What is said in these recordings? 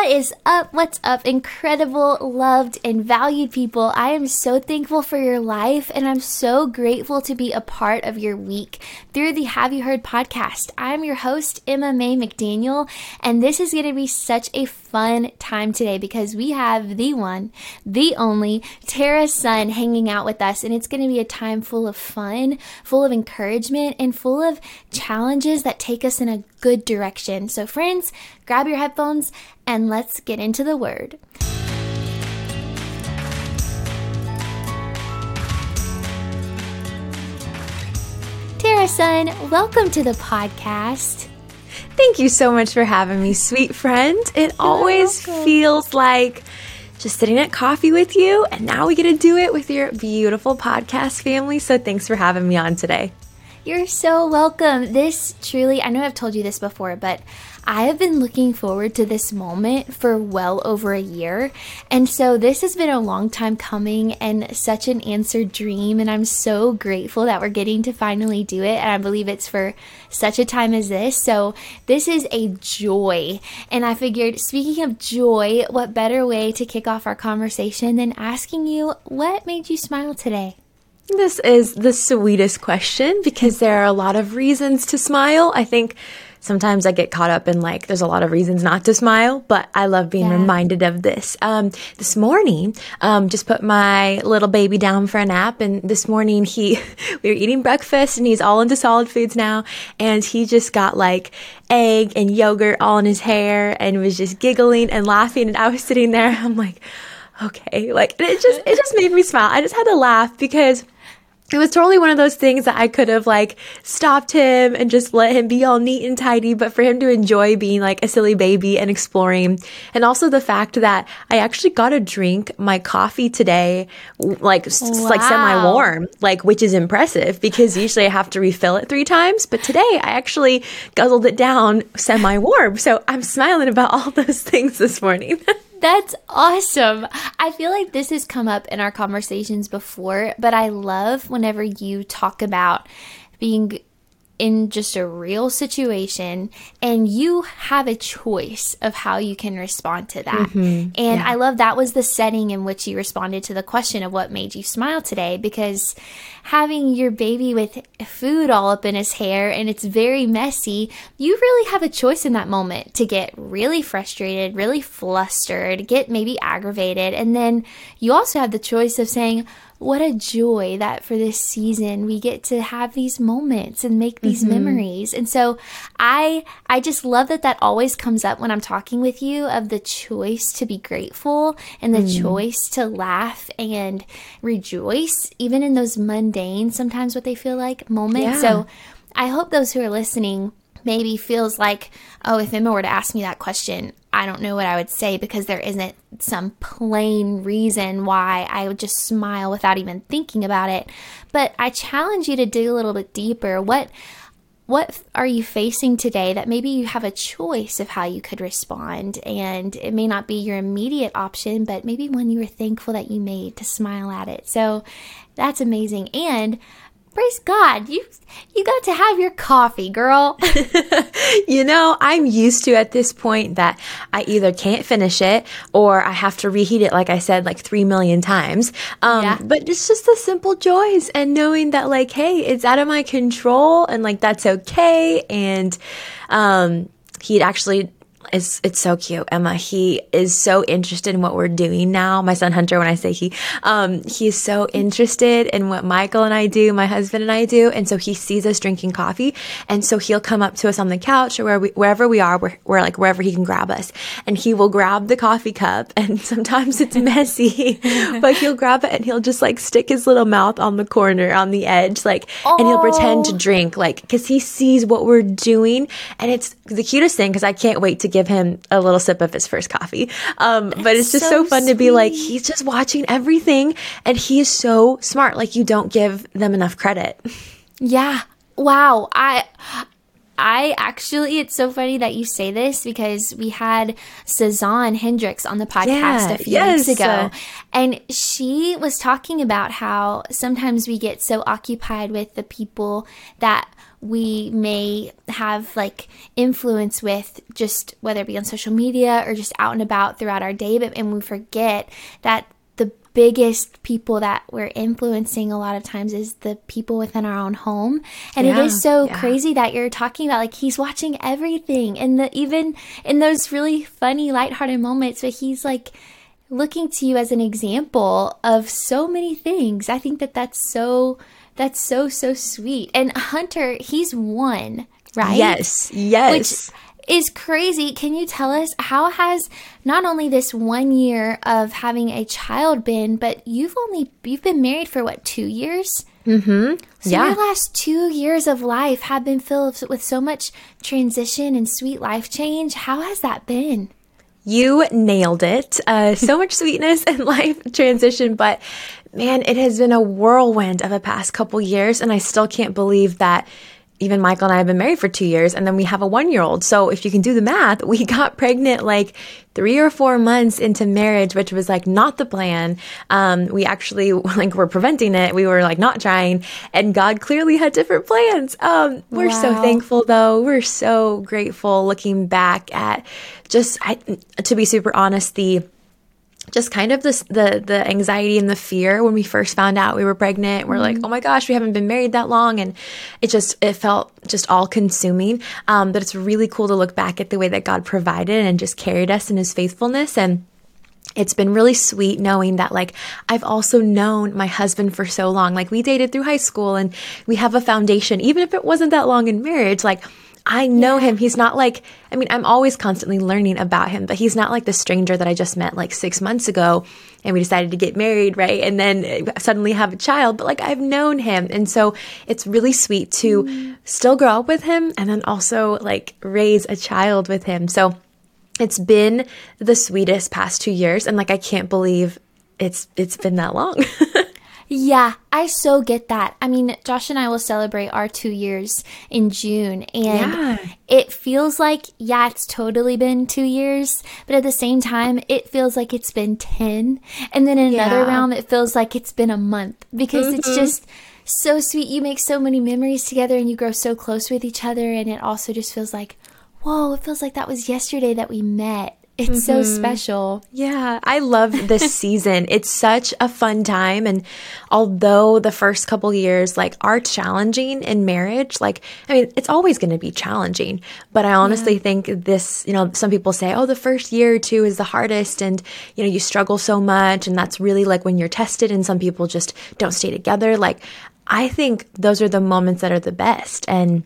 What is up? What's up, incredible, loved, and valued people? I am so thankful for your life, and I'm so grateful to be a part of your week through the Have You Heard podcast. I'm your host, Emma Mae McDaniel, and this is going to be such a fun time today because we have the one, the only Tara Sun hanging out with us, and it's going to be a time full of fun, full of encouragement, and full of challenges that take us in a good direction. So, friends, grab your headphones and let's get into the word. Sun, welcome to the podcast. Thank you so much for having me, sweet friend. It You're always welcome. feels like just sitting at coffee with you, and now we get to do it with your beautiful podcast family. So thanks for having me on today. You're so welcome. This truly, I know I've told you this before, but I have been looking forward to this moment for well over a year. And so this has been a long time coming and such an answered dream. And I'm so grateful that we're getting to finally do it. And I believe it's for such a time as this. So this is a joy. And I figured, speaking of joy, what better way to kick off our conversation than asking you what made you smile today? This is the sweetest question because there are a lot of reasons to smile. I think sometimes I get caught up in like, there's a lot of reasons not to smile, but I love being yeah. reminded of this. Um, this morning, um, just put my little baby down for a nap. And this morning he, we were eating breakfast and he's all into solid foods now. And he just got like egg and yogurt all in his hair and was just giggling and laughing. And I was sitting there, I'm like, okay, like it just, it just made me smile. I just had to laugh because it was totally one of those things that I could have like stopped him and just let him be all neat and tidy, but for him to enjoy being like a silly baby and exploring. And also the fact that I actually got to drink my coffee today, like, wow. like semi warm, like, which is impressive because usually I have to refill it three times. But today I actually guzzled it down semi warm. So I'm smiling about all those things this morning. That's awesome. I feel like this has come up in our conversations before, but I love whenever you talk about being in just a real situation and you have a choice of how you can respond to that. Mm-hmm. And yeah. I love that was the setting in which you responded to the question of what made you smile today because having your baby with food all up in his hair and it's very messy, you really have a choice in that moment to get really frustrated, really flustered, get maybe aggravated. And then you also have the choice of saying, what a joy that for this season we get to have these moments and make these mm-hmm. memories. And so I I just love that that always comes up when I'm talking with you of the choice to be grateful and the mm. choice to laugh and rejoice even in those mundane sometimes what they feel like moments. Yeah. So I hope those who are listening maybe feels like, oh, if Emma were to ask me that question, I don't know what I would say because there isn't some plain reason why I would just smile without even thinking about it. But I challenge you to dig a little bit deeper. What what are you facing today that maybe you have a choice of how you could respond? And it may not be your immediate option but maybe one you were thankful that you made to smile at it. So that's amazing. And praise God, you you got to have your coffee, girl. you know, I'm used to at this point that I either can't finish it or I have to reheat it, like I said, like three million times. Um, yeah. But it's just the simple joys and knowing that, like, hey, it's out of my control and like that's okay. And um, he'd actually it's it's so cute, Emma. He is so interested in what we're doing now. My son Hunter, when I say he, um, he's so interested in what Michael and I do, my husband and I do, and so he sees us drinking coffee, and so he'll come up to us on the couch or where we, wherever we are, we're, we're like wherever he can grab us, and he will grab the coffee cup, and sometimes it's messy, but he'll grab it and he'll just like stick his little mouth on the corner on the edge, like, oh. and he'll pretend to drink, like, because he sees what we're doing, and it's the cutest thing because I can't wait to give him a little sip of his first coffee. Um, but it's just so, so fun sweet. to be like, he's just watching everything and he is so smart. Like, you don't give them enough credit. Yeah. Wow. I. I actually, it's so funny that you say this because we had Suzanne Hendricks on the podcast Yeah, a few yes. weeks ago. And she was talking about how sometimes we get so occupied with the people that we may have like influence with just whether it be on social media or just out and about throughout our day but and we forget that the biggest people that we're influencing a lot of times is the people within our own home and it Yeah, is so yeah. crazy that you're talking about like he's watching everything and the even in those really funny lighthearted moments but he's like looking to you as an example of so many things. I think that that's so that's so so sweet. And Hunter, he's one, right? Yes. Yes. Which is crazy. Can you tell us how has not only this one year of having a child been, but you've only you've been married for what, 2 years? Mhm. So Yeah. your last two years of life have been filled with so much transition and sweet life change. How has that been? You nailed it. Uh, so much sweetness and life transition, but man, it has been a whirlwind of the past couple years, and I still can't believe that even Michael and I have been married for two years, and then we have a one year old. So if you can do the math, we got pregnant like three or four months into marriage, which was like not the plan. Um, we actually like were preventing it. We were like not trying, and God clearly had different plans. Um, we're so thankful though. We're so grateful looking back at just I, to be super honest, the just kind of this the the anxiety and the fear when we first found out we were pregnant. We're like, oh my gosh, we haven't been married that long, and it just it felt just all consuming. Um, but it's really cool to look back at the way that God provided and just carried us in His faithfulness and it's been really sweet knowing that like I've also known my husband for so long. Like we dated through high school and we have a foundation even if it wasn't that long in marriage. Like I know him. He's not like I mean, I'm always constantly learning about him, but he's not like the stranger that I just met like 6 months ago and we decided to get married, right? And then suddenly have a child, but like I've known him. And so it's really sweet to mm. still grow up with him and then also like raise a child with him. So it's been the sweetest past two years, and like I can't believe it's it's been that long. Yeah, I so get that. I mean, Josh and I will celebrate our two years in June, and Yeah. it feels like, yeah, it's totally been two years, but at the same time, it feels like it's been 10. And then in another Yeah. realm, it feels like it's been a month because it's mm-hmm. just so sweet. You make so many memories together and you grow so close with each other, and it also just feels like, whoa, it feels like that was yesterday that we met. It's so mm-hmm. special. Yeah, I love this season. It's such a fun time. And although the first couple years like are challenging in marriage, like, I mean, it's always going to be challenging. But I honestly think this, you know, some people say, oh, the first year or two is the hardest. And, you know, you struggle so much. And that's really like when you're tested. And some people just don't stay together. Like, I think those are the moments that are the best. And,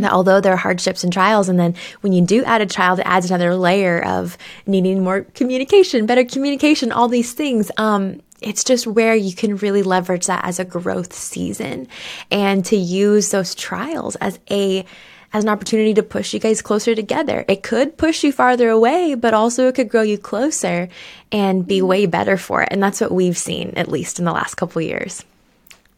that although there are hardships and trials, and then when you do add a child, it adds another layer of needing more communication, better communication, all these things. Um, it's just where you can really leverage that as a growth season and to use those trials as a as an opportunity to push you guys closer together. It could push you farther away, but also it could grow you closer and be way better for it. And that's what we've seen, at least in the last couple years.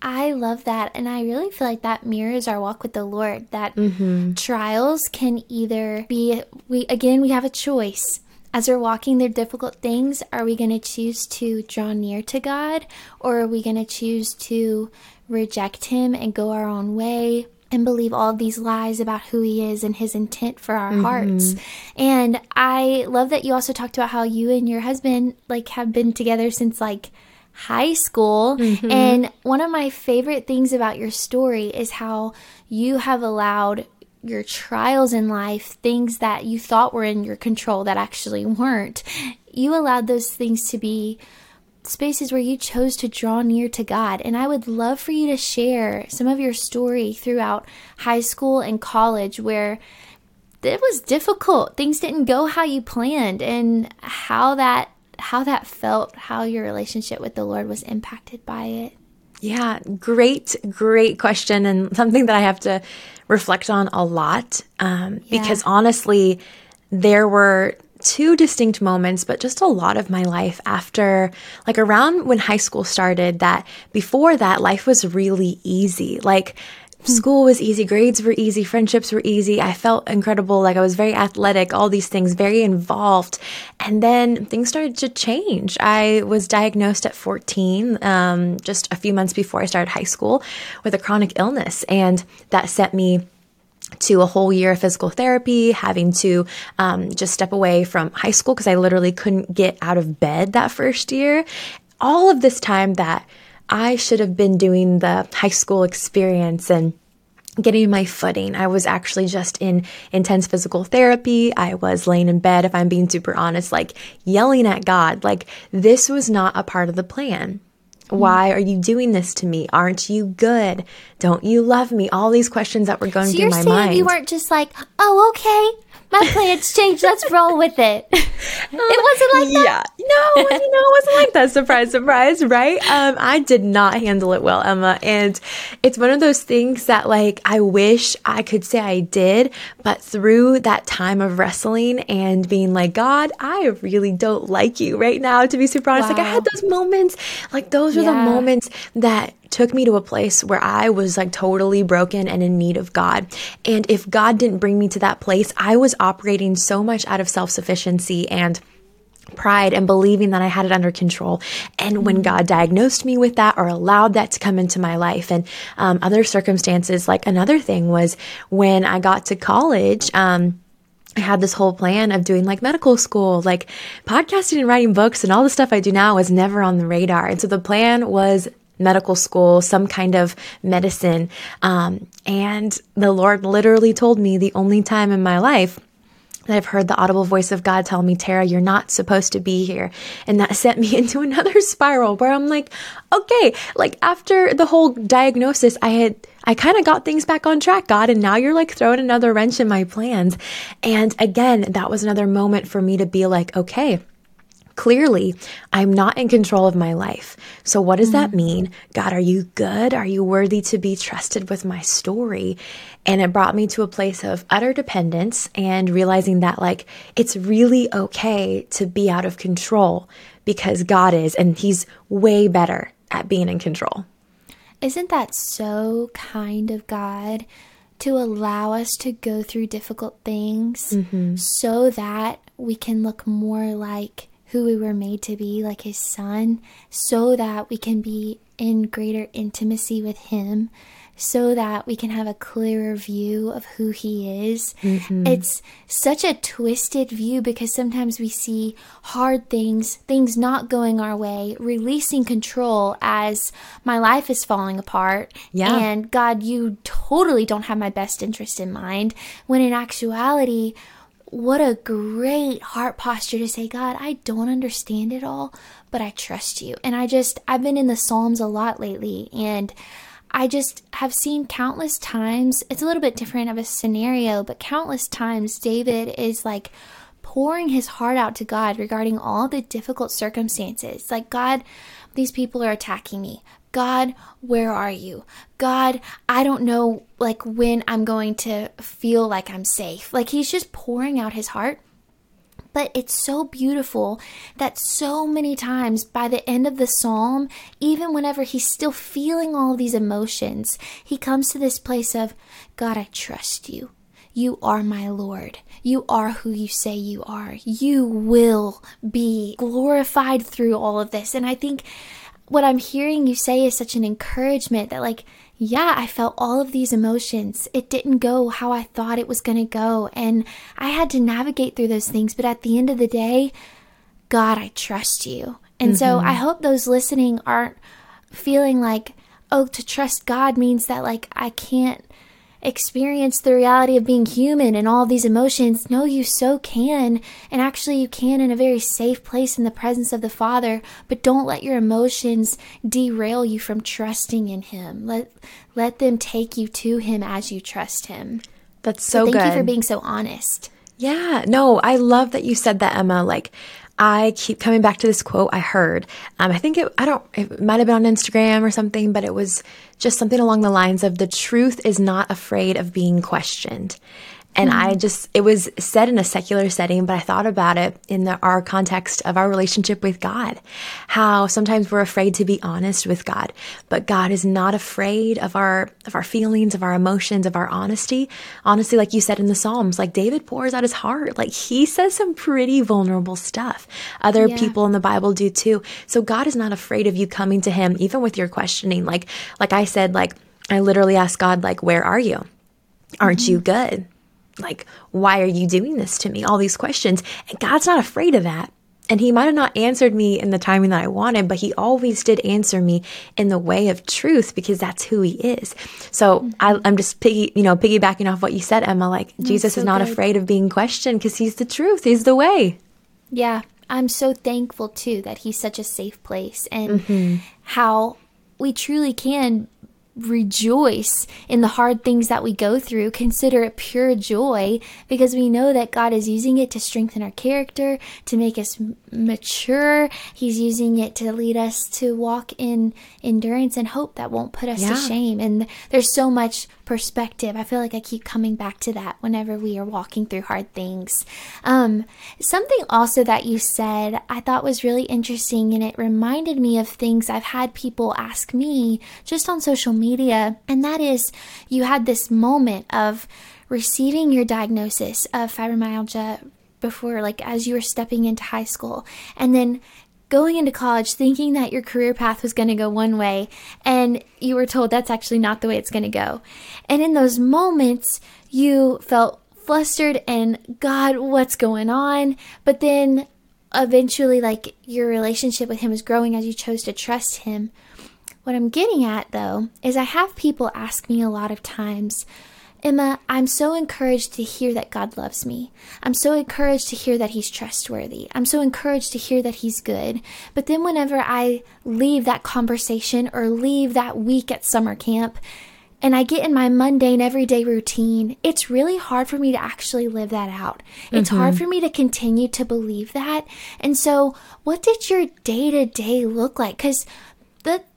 I love that. And I really feel like that mirrors our walk with the Lord. That mm-hmm. trials can either be, we again, we have a choice. As we're walking through difficult things, are we going to choose to draw near to God or are we going to choose to reject Him and go our own way? And believe all these lies about who he is and his intent for our mm-hmm. hearts. And I love that you also talked about how you and your husband like have been together since like high school. Mm-hmm. And one of my favorite things about your story is how you have allowed your trials in life, things that you thought were in your control that actually weren't, you allowed those things to be spaces where you chose to draw near to God. And I would love for you to share some of your story throughout high school and college where it was difficult. Things didn't go how you planned and how that how that felt, how your relationship with the Lord was impacted by it. Yeah, great, great question, and something that I have to reflect on a lot. Um, Because honestly, there were two distinct moments, but just a lot of my life after, like around when high school started, that before that, life was really easy. Like, school was easy, grades were easy, friendships were easy. I felt incredible. Like I was very athletic, all these things, very involved. And then things started to change. I was diagnosed at 14, um, just a few months before I started high school, with a chronic illness. And that sent me to a whole year of physical therapy, having to um, just step away from high school because I literally couldn't get out of bed that first year. All of this time that I should have been doing the high school experience and getting my footing. I was actually just in intense physical therapy. I was laying in bed, if I'm being super honest, like yelling at God. Like, this was not a part of the plan. Why are you doing this to me? Aren't you good? Don't you love me? All these questions that were going so through my mind. You're saying you weren't just like, oh, okay, my plans changed. Let's roll with it. it wasn't like that. Yeah. No, you know, it wasn't like that. Surprise, surprise, right? Um, I did not handle it well, Emma. And it's one of those things that, like, I wish I could say I did, but through that time of wrestling and being like, God, I really don't like you right now, to be super honest. Wow. Like, I had those moments, like, those are yeah. the moments that took me to a place where I was like totally broken and in need of God. And if God didn't bring me to that place, I was operating so much out of self sufficiency and pride and believing that I had it under control. And when mm-hmm. God diagnosed me with that or allowed that to come into my life and um, other circumstances, like another thing was when I got to college, um, I had this whole plan of doing like medical school, like podcasting and writing books and all the stuff I do now was never on the radar. And so the plan was medical school, some kind of medicine. Um, and the Lord literally told me the only time in my life that I've heard the audible voice of God tell me, Tara, you're not supposed to be here. And that sent me into another spiral where I'm like, okay, like after the whole diagnosis, I had, I kind of got things back on track, God, and now you're like throwing another wrench in my plans. And again, that was another moment for me to be like, okay, Clearly, I'm not in control of my life. So, what does mm-hmm. that mean? God, are you good? Are you worthy to be trusted with my story? And it brought me to a place of utter dependence and realizing that, like, it's really okay to be out of control because God is, and He's way better at being in control. Isn't that so kind of God to allow us to go through difficult things mm-hmm. so that we can look more like who we were made to be, like His Son, so that we can be in greater intimacy with Him, so that we can have a clearer view of who He is. Mm-hmm. It's such a twisted view because sometimes we see hard things, things not going our way, releasing control as my life is falling apart. Yeah. And God, you totally don't have my best interest in mind. When in actuality, what a great heart posture to say, God, I don't understand it all, but I trust you. And I just, I've been in the Psalms a lot lately, and I just have seen countless times, it's a little bit different of a scenario, but countless times David is like, pouring his heart out to God regarding all the difficult circumstances. Like, God, these people are attacking me. God, where are you? God, I don't know like when I'm going to feel like I'm safe. Like he's just pouring out his heart. But it's so beautiful that so many times by the end of the psalm, even whenever he's still feeling all these emotions, he comes to this place of, God, I trust you. You are my Lord. You are who you say you are. You will be glorified through all of this. And I think what I'm hearing you say is such an encouragement that, like, yeah, I felt all of these emotions. It didn't go how I thought it was going to go. And I had to navigate through those things. But at the end of the day, God, I trust you. And mm-hmm. so I hope those listening aren't feeling like, oh, to trust God means that, like, I can't experience the reality of being human and all these emotions. No, you so can. And actually, you can in a very safe place in the presence of the Father. But don't let your emotions derail you from trusting in Him. Let, let them take you to Him as you trust Him. That's so, so thank good. you for being so honest. Yeah, no, I love that you said that, Emma. Like, I keep coming back to this quote I heard. Um, I think it, I don't, it might have been on Instagram or something, but it was just something along the lines of the truth is not afraid of being questioned. And mm-hmm. I just, it was said in a secular setting, but I thought about it in the, our context of our relationship with God. How sometimes we're afraid to be honest with God, but God is not afraid of our, of our feelings, of our emotions, of our honesty. Honestly, like you said in the Psalms, like David pours out his heart. Like he says some pretty vulnerable stuff. Other yeah. people in the Bible do too. So God is not afraid of you coming to him, even with your questioning. Like, like I said, like, I literally asked God, like, where are you? Aren't mm-hmm. you good? Like, why are you doing this to me? All these questions. And God's not afraid of that. And he might have not answered me in the timing that I wanted, but he always did answer me in the way of truth because that's who he is. So mm-hmm. I, am just piggy, you know, piggybacking off what you said, Emma. Like that's Jesus so is not good. afraid of being questioned because he's the truth. He's the way. Yeah, I'm so thankful too that he's such a safe place and mm-hmm. how we truly can rejoice in the hard things that we go through, consider it pure joy because we know that God is using it to strengthen our character, to make us mature. He's using it to lead us to walk in endurance and hope that won't put us yeah. to shame. And there's so much perspective. I feel like I keep coming back to that whenever we are walking through hard things. Um, something also that you said I thought was really interesting, and it reminded me of things I've had people ask me just on social media, and that is you had this moment of receiving your diagnosis of fibromyalgia before, like as you were stepping into high school, and then going into college thinking that your career path was going to go one way, and you were told that's actually not the way it's going to go. And in those moments, you felt flustered and, God, what's going on? But then eventually, like, your relationship with Him is growing as you chose to trust Him. What I'm getting at, though, is I have people ask me a lot of times, Emma, I'm so encouraged to hear that God loves me. I'm so encouraged to hear that He's trustworthy. I'm so encouraged to hear that He's good. But then, whenever I leave that conversation or leave that week at summer camp, and I get in my mundane everyday routine, it's really hard for me to actually live that out. It's mm-hmm. hard for me to continue to believe that. And so, what did your day to day look like? Because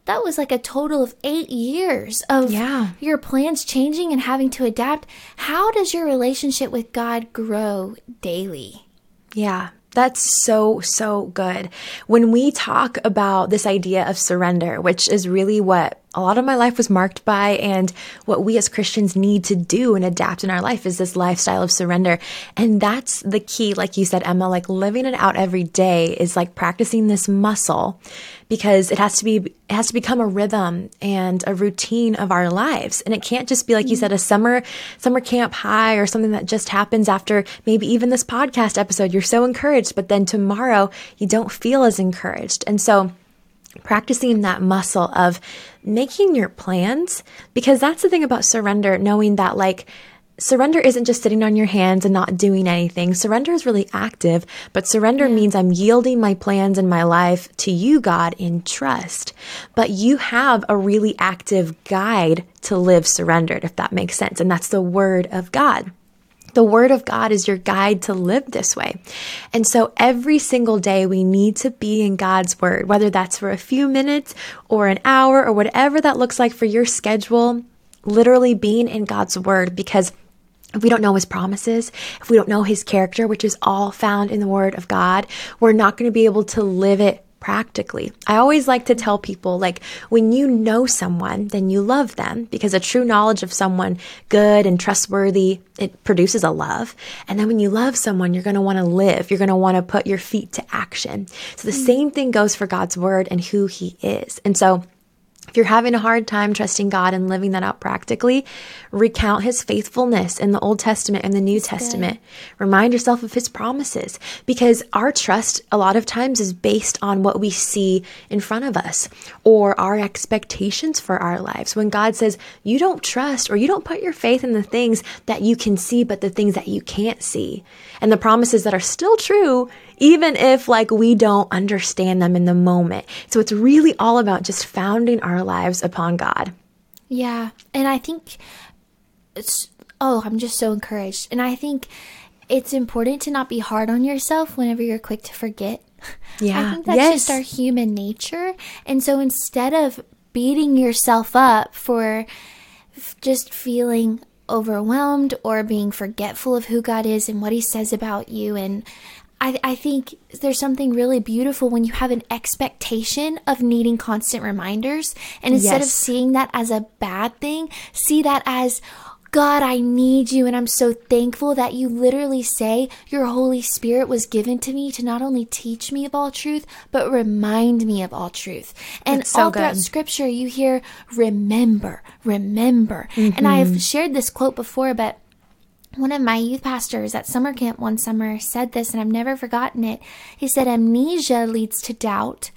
that was like a total of eight years of yeah. your plans changing and having to adapt. How does your relationship with God grow daily? Yeah, that's so, so good. When we talk about this idea of surrender, which is really what a lot of my life was marked by and what we as Christians need to do and adapt in our life is this lifestyle of surrender. And that's the key, like you said, Emma, like living it out every day is like practicing this muscle because it has to be, it has to become a rhythm and a routine of our lives. And it can't just be, like you said, a summer, summer camp high or something that just happens after maybe even this podcast episode. You're so encouraged, but then tomorrow you don't feel as encouraged. And so, practicing that muscle of making your plans because that's the thing about surrender, knowing that like surrender isn't just sitting on your hands and not doing anything. Surrender is really active, but surrender yeah. means I'm yielding my plans and my life to you, God, in trust. But you have a really active guide to live surrendered, if that makes sense. And that's the word of God. The Word of God is your guide to live this way. And so every single day we need to be in God's Word, whether that's for a few minutes or an hour or whatever that looks like for your schedule, literally being in God's Word because if we don't know his promises, if we don't know his character, which is all found in the word of God, we're not going to be able to live it practically. I always like to tell people like when you know someone, then you love them because a true knowledge of someone good and trustworthy, it produces a love. And then when you love someone, you're going to want to live. You're going to want to put your feet to action. So the mm. same thing goes for God's word and who he is. And so if you're having a hard time trusting God and living that out practically, recount his faithfulness in the Old Testament and the New That's Testament. Good. Remind yourself of his promises because our trust a lot of times is based on what we see in front of us or our expectations for our lives. When God says, you don't trust or you don't put your faith in the things that you can see, but the things that you can't see. And the promises that are still true, even if like we don't understand them in the moment. So it's really all about just founding our lives upon God. Yeah. And I think it's, oh, I'm just so encouraged. And I think it's important to not be hard on yourself whenever you're quick to forget. Yeah. I think that's yes. just our human nature. And so instead of beating yourself up for just feeling overwhelmed or being forgetful of who God is and what He says about you. And I, I think there's something really beautiful when you have an expectation of needing constant reminders. And instead yes. of seeing that as a bad thing, see that as, God, I need you. And I'm so thankful that you literally say your Holy Spirit was given to me to not only teach me of all truth, but remind me of all truth. And so all good. throughout scripture, you hear, remember, remember. Mm-hmm. And I've shared this quote before, but one of my youth pastors at summer camp one summer said this, and I've never forgotten it. He said, Amnesia leads to doubt,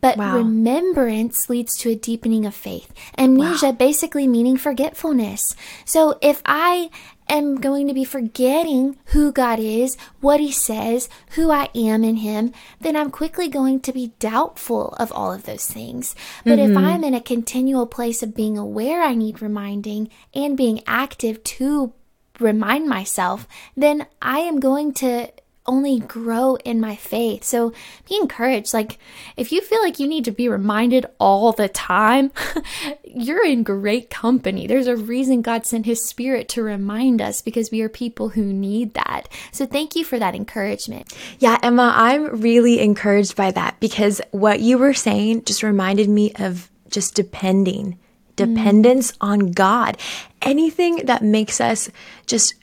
but wow. remembrance leads to a deepening of faith. Amnesia wow. basically meaning forgetfulness. So if I am going to be forgetting who God is, what He says, who I am in Him, then I'm quickly going to be doubtful of all of those things. But mm-hmm. if I'm in a continual place of being aware I need reminding and being active to remind myself, then I am going to only grow in my faith. So be encouraged. Like, if you feel like you need to be reminded all the time, you're in great company. There's a reason God sent His Spirit to remind us because we are people who need that. So thank you for that encouragement. Yeah, Emma, I'm really encouraged by that because what you were saying just reminded me of just depending dependence mm. on God. Anything that makes us just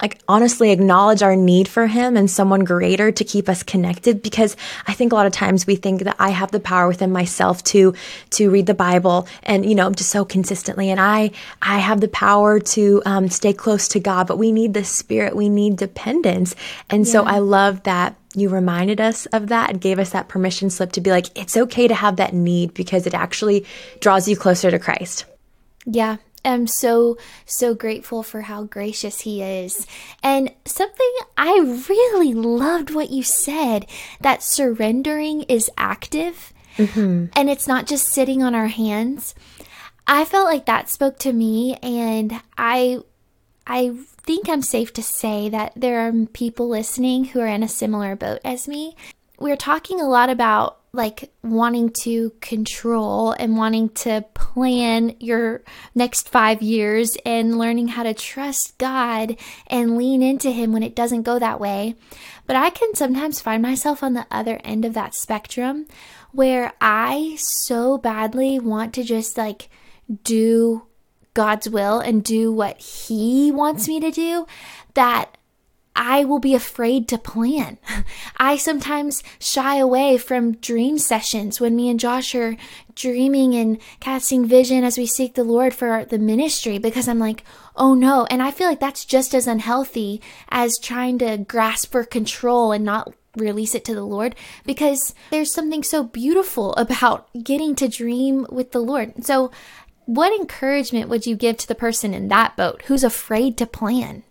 like honestly acknowledge our need for him and someone greater to keep us connected because I think a lot of times we think that I have the power within myself to to read the Bible and you know just so consistently and I I have the power to um, stay close to God but we need the spirit we need dependence and yeah. so I love that you reminded us of that and gave us that permission slip to be like it's okay to have that need because it actually draws you closer to Christ. Yeah, am so, so grateful for how gracious he is. And something I really loved what you said that surrendering is active mm-hmm. and it's not just sitting on our hands. I felt like that spoke to me and I I think I'm safe to say that there are people listening who are in a similar boat as me. We're talking a lot about like wanting to control and wanting to plan your next five years and learning how to trust God and lean into Him when it doesn't go that way. But I can sometimes find myself on the other end of that spectrum where I so badly want to just like do God's will and do what He wants me to do that I will be afraid to plan. I sometimes shy away from dream sessions when me and Josh are dreaming and casting vision as we seek the Lord for the ministry because I'm like, oh no. And I feel like that's just as unhealthy as trying to grasp for control and not release it to the Lord because there's something so beautiful about getting to dream with the Lord. So, what encouragement would you give to the person in that boat who's afraid to plan?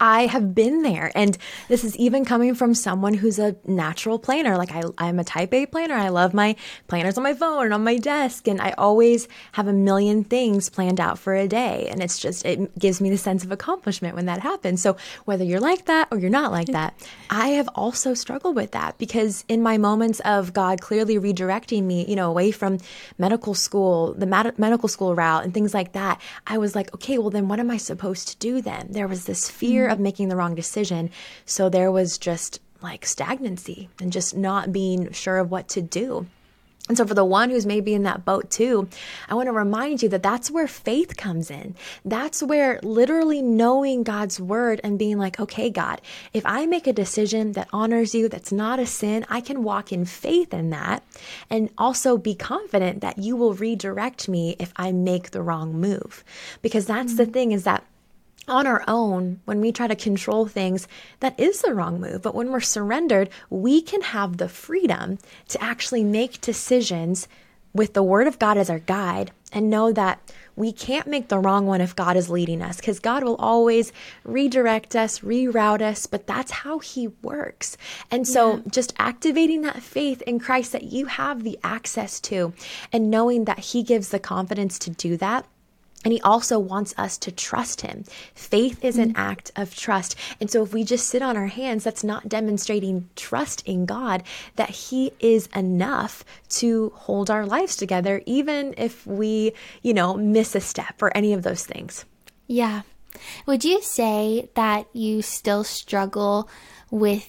I have been there. And this is even coming from someone who's a natural planner. Like I, I'm a type A planner. I love my planners on my phone and on my desk. And I always have a million things planned out for a day. And it's just, it gives me the sense of accomplishment when that happens. So whether you're like that or you're not like that, I have also struggled with that because in my moments of God clearly redirecting me, you know, away from medical school, the med- medical school route and things like that, I was like, okay, well, then what am I supposed to do then? There was this fear fear of making the wrong decision. So there was just like stagnancy and just not being sure of what to do. And so, for the one who's maybe in that boat too, I want to remind you that that's where faith comes in. That's where literally knowing God's word and being like, okay, God, if I make a decision that honors you, that's not a sin, I can walk in faith in that and also be confident that you will redirect me if I make the wrong move. Because that's mm-hmm. the thing is that on our own, when we try to control things, that is the wrong move. But when we're surrendered, we can have the freedom to actually make decisions with the Word of God as our guide and know that we can't make the wrong one if God is leading us because God will always redirect us, reroute us, but that's how He works. And so, yeah. just activating that faith in Christ that you have the access to and knowing that He gives the confidence to do that and he also wants us to trust him. Faith is an mm-hmm. act of trust. And so if we just sit on our hands, that's not demonstrating trust in God that he is enough to hold our lives together, even if we, you know, miss a step or any of those things. Yeah. Would you say that you still struggle with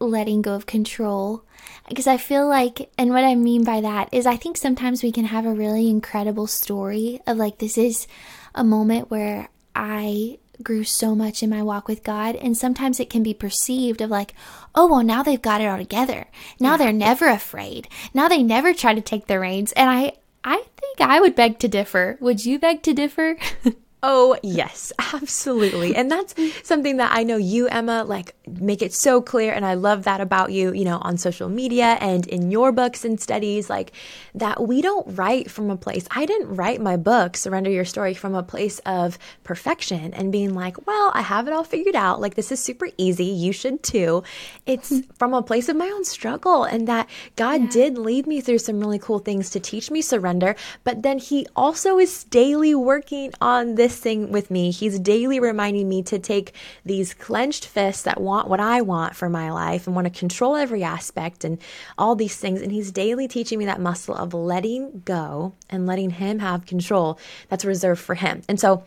letting go of control? Because I feel like, and what I mean by that is, I think sometimes we can have a really incredible story of like, this is a moment where I grew so much in my walk with God. And sometimes it can be perceived of like, oh, well, now they've got it all together. Now yeah. they're never afraid. Now they never try to take the reins. And I, I think I would beg to differ. Would you beg to differ? Oh, yes, absolutely. And that's something that I know you, Emma, like make it so clear. And I love that about you, you know, on social media and in your books and studies, like that we don't write from a place. I didn't write my book, Surrender Your Story, from a place of perfection and being like, well, I have it all figured out. Like, this is super easy. You should too. It's from a place of my own struggle and that God yeah. did lead me through some really cool things to teach me surrender. But then He also is daily working on this thing with me. He's daily reminding me to take these clenched fists that want what I want for my life and want to control every aspect and all these things. And he's daily teaching me that muscle of letting go and letting him have control that's reserved for him. And so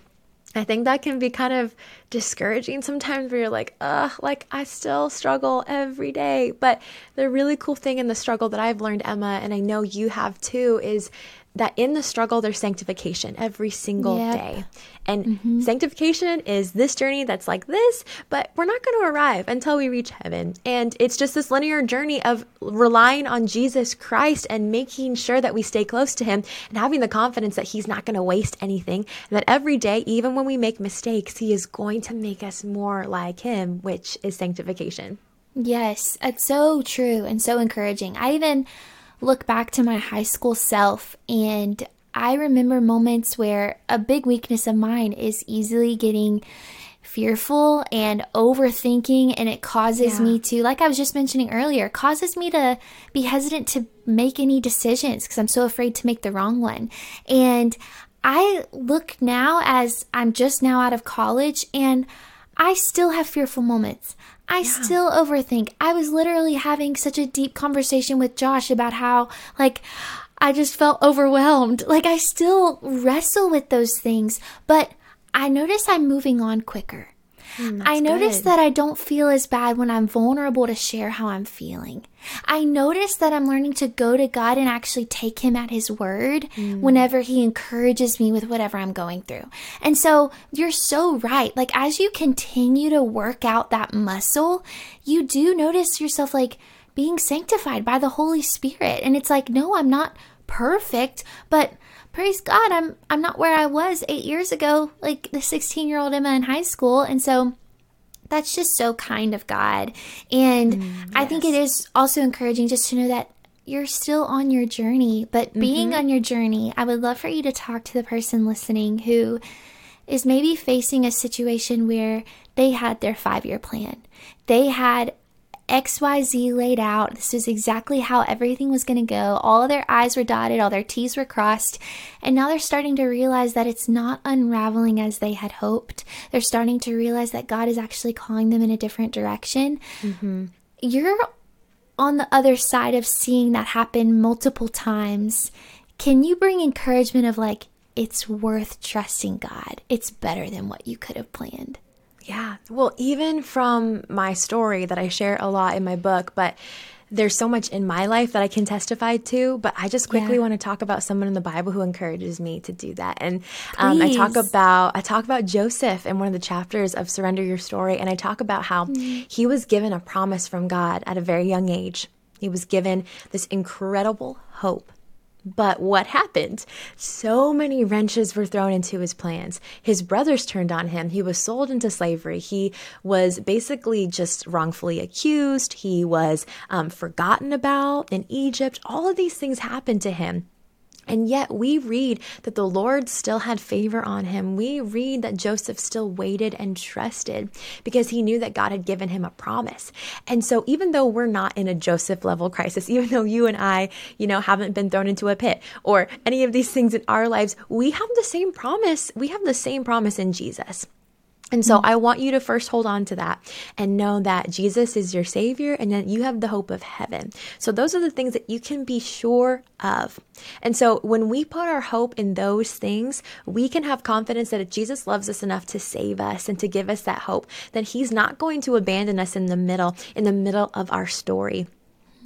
I think that can be kind of discouraging sometimes where you're like, ugh, like I still struggle every day. But the really cool thing in the struggle that I've learned, Emma, and I know you have too, is that in the struggle there's sanctification every single yep. day. And mm-hmm. sanctification is this journey that's like this, but we're not going to arrive until we reach heaven. And it's just this linear journey of relying on Jesus Christ and making sure that we stay close to him and having the confidence that he's not going to waste anything, and that every day even when we make mistakes, he is going to make us more like him, which is sanctification. Yes, it's so true and so encouraging. I even look back to my high school self and I remember moments where a big weakness of mine is easily getting fearful and overthinking and it causes yeah. me to like I was just mentioning earlier causes me to be hesitant to make any decisions because I'm so afraid to make the wrong one. And I look now as I'm just now out of college and I still have fearful moments. I yeah. still overthink. I was literally having such a deep conversation with Josh about how, like, I just felt overwhelmed. Like, I still wrestle with those things, but I notice I'm moving on quicker. Mm, I notice good. that I don't feel as bad when I'm vulnerable to share how I'm feeling. I notice that I'm learning to go to God and actually take Him at His word mm. whenever He encourages me with whatever I'm going through. And so you're so right. Like, as you continue to work out that muscle, you do notice yourself like being sanctified by the Holy Spirit. And it's like, no, I'm not perfect, but praise God, I'm I'm not where I was 8 years ago, like the 16-year-old Emma in high school. And so that's just so kind of God. And mm, yes. I think it is also encouraging just to know that you're still on your journey, but mm-hmm. being on your journey, I would love for you to talk to the person listening who is maybe facing a situation where they had their 5-year plan. They had XYZ laid out. This is exactly how everything was going to go. All of their I's were dotted, all their T's were crossed. And now they're starting to realize that it's not unraveling as they had hoped. They're starting to realize that God is actually calling them in a different direction. Mm-hmm. You're on the other side of seeing that happen multiple times. Can you bring encouragement of like, it's worth trusting God? It's better than what you could have planned. Yeah. Well, even from my story that I share a lot in my book, but there's so much in my life that I can testify to, but I just quickly yeah. want to talk about someone in the Bible who encourages me to do that. And um, I talk about I talk about Joseph in one of the chapters of Surrender Your Story, and I talk about how mm. he was given a promise from God at a very young age. He was given this incredible hope but what happened? So many wrenches were thrown into his plans. His brothers turned on him. He was sold into slavery. He was basically just wrongfully accused. He was um, forgotten about in Egypt. All of these things happened to him. And yet we read that the Lord still had favor on him. We read that Joseph still waited and trusted because he knew that God had given him a promise. And so even though we're not in a Joseph level crisis, even though you and I, you know, haven't been thrown into a pit or any of these things in our lives, we have the same promise. We have the same promise in Jesus. And so mm. I want you to first hold on to that and know that Jesus is your Savior and that you have the hope of heaven. So those are the things that you can be sure of. And so when we put our hope in those things, we can have confidence that if Jesus loves us enough to save us and to give us that hope, then He's not going to abandon us in the middle, in the middle of our story.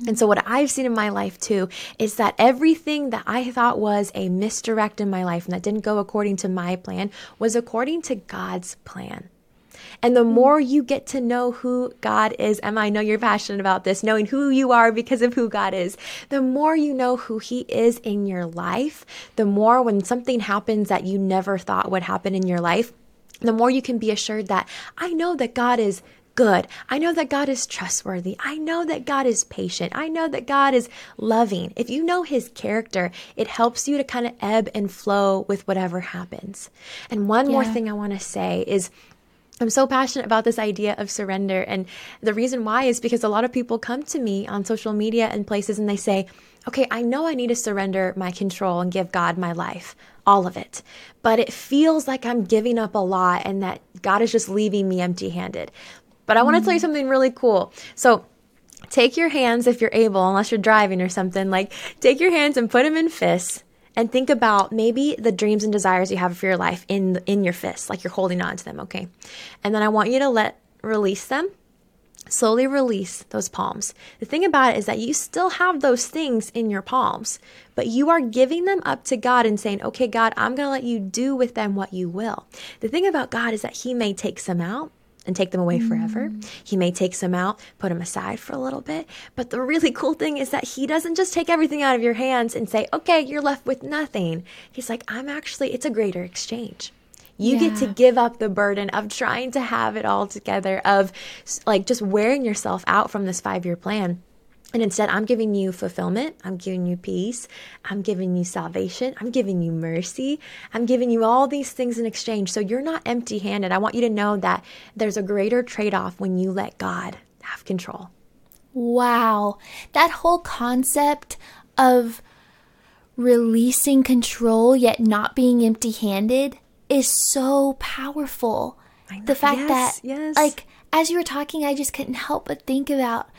And so, what I've seen in my life too is that everything that I thought was a misdirect in my life and that didn't go according to my plan was according to God's plan. And the mm. more you get to know who God is, Emma, I know you're passionate about this, knowing who you are because of who God is, the more you know who He is in your life, the more when something happens that you never thought would happen in your life, the more you can be assured that I know that God is good. I know that God is trustworthy. I know that God is patient. I know that God is loving. If you know his character, it helps you to kind of ebb and flow with whatever happens. And one yeah. more thing I want to say is I'm so passionate about this idea of surrender. And the reason why is because a lot of people come to me on social media and places and they say, okay, I know I need to surrender my control and give God my life, all of it. But it feels like I'm giving up a lot and that God is just leaving me empty handed. But I want to tell you mm. something really cool. So, take your hands if you're able, unless you're driving or something, like take your hands and put them in fists and think about maybe the dreams and desires you have for your life in in your fists, like you're holding on to them, okay? And then I want you to let release them. Slowly release those palms. The thing about it is that you still have those things in your palms, but you are giving them up to God and saying, Okay, God, I'm going to let you do with them what you will. The thing about God is that He may take some out, and take them away forever. Mm. He may take some out, put them aside for a little bit. But the really cool thing is that he doesn't just take everything out of your hands and say, okay, you're left with nothing. He's like, I'm actually, it's a greater exchange. You yeah. get to give up the burden of trying to have it all together, of like just wearing yourself out from this five year plan and instead, I'm giving you fulfillment. I'm giving you peace. I'm giving you salvation. I'm giving you mercy. I'm giving you all these things in exchange. So you're not empty handed. I want you to know that there's a greater trade off when you let God have control. Wow. That whole concept of releasing control yet not being empty handed is so powerful. The fact yes, that, yes. like, as you were talking, I just couldn't help but think about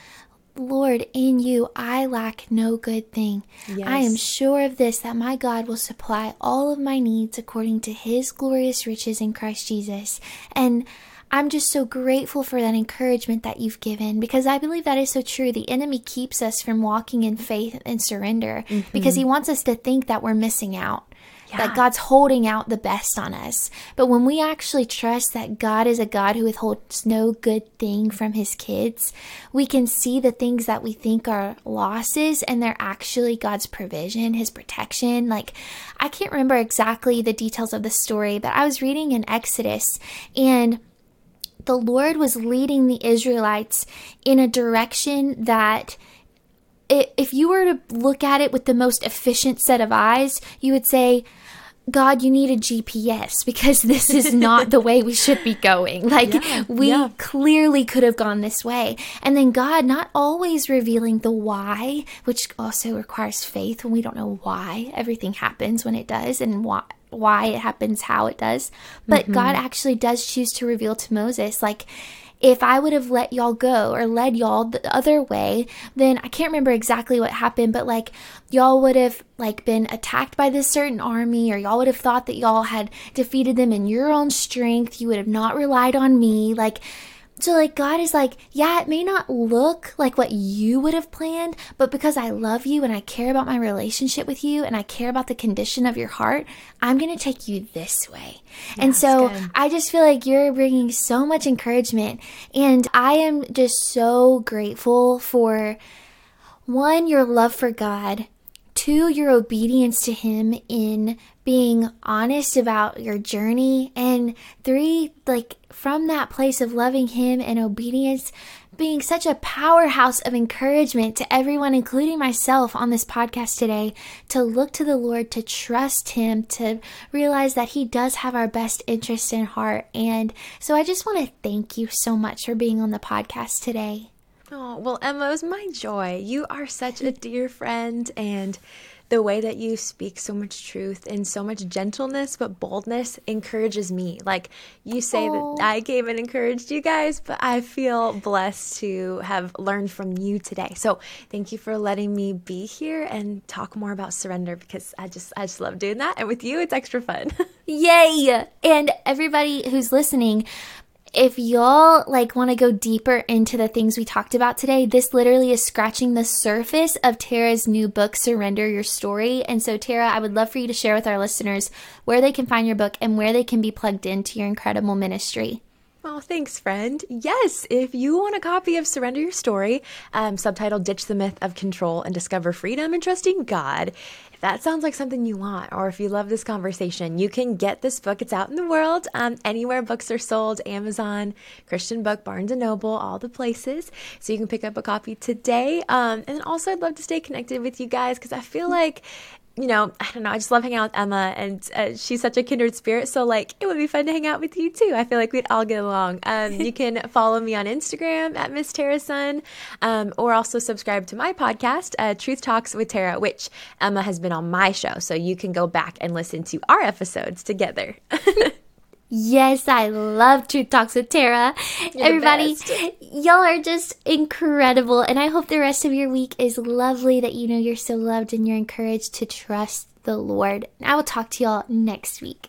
Lord, in you I lack no good thing. Yes. I am sure of this that my God will supply all of my needs according to his glorious riches in Christ Jesus. And I'm just so grateful for that encouragement that you've given because I believe that is so true. The enemy keeps us from walking in faith and surrender mm-hmm. because he wants us to think that we're missing out yeah. that God's holding out the best on us. But when we actually trust that God is a God who withholds no good thing from his kids, we can see the things that we think are losses and they're actually God's provision, his protection. Like, I can't remember exactly the details of the story, but I was reading in Exodus and the Lord was leading the Israelites in a direction that if you were to look at it with the most efficient set of eyes, you would say, God, you need a GPS because this is not the way we should be going. Like, yeah, we yeah. clearly could have gone this way. And then God not always revealing the why, which also requires faith when we don't know why everything happens when it does and why why it happens how it does but mm-hmm. god actually does choose to reveal to moses like if I would have let y'all go or led y'all the other way, then I can't remember exactly what happened, but like y'all would have like been attacked by this certain army or y'all would have thought that y'all had defeated them in your own strength. You would have not relied on me. Like so, like, God is like, yeah, it may not look like what you would have planned, but because I love you and I care about my relationship with you and I care about the condition of your heart, I'm going to take you this way. Yeah, and so, I just feel like you're bringing so much encouragement. And I am just so grateful for one, your love for God, two, your obedience to Him in being honest about your journey. And three, like from that place of loving Him and obedience, being such a powerhouse of encouragement to everyone, including myself on this podcast today, to look to the Lord, to trust Him, to realize that He does have our best interest in heart. And so I just want to thank you so much for being on the podcast today. Oh, well, was my joy. You are such a dear friend, and the way that you speak so much truth and so much gentleness but boldness encourages me. Like you say Aww. that I came and encouraged you guys, but I feel blessed to have learned from you today. So thank you for letting me be here and talk more about surrender because I just I just love doing that. And with you it's extra fun. Yay! And everybody who's listening, if y'all like want to go deeper into the things we talked about today, this literally is scratching the surface of Tara's new book, Surrender Your Story. And so, Tara, I would love for you to share with our listeners where they can find your book and where they can be plugged into your incredible ministry. Oh, thanks, friend. Yes, if you want a copy of Surrender Your Story, um, subtitled Ditch the Myth of Control and Discover Freedom in Trusting God, that sounds like something you want, or if you love this conversation, you can get this book. It's out in the world, um, anywhere books are sold Amazon, Christian Book, Barnes and Noble, all the places. So you can pick up a copy today. Um, and also, I'd love to stay connected with you guys because I feel like you know, I don't know. I just love hanging out with Emma, and uh, she's such a kindred spirit. So, like, it would be fun to hang out with you too. I feel like we'd all get along. Um, you can follow me on Instagram at Miss Tara Sun, um, or also subscribe to my podcast, uh, Truth Talks with Tara, which Emma has been on my show. So you can go back and listen to our episodes together. Yes, I love Truth Talks with Tara. You're Everybody, y'all are just incredible. And I hope the rest of your week is lovely, that you know you're so loved and you're encouraged to trust the Lord. I will talk to y'all next week.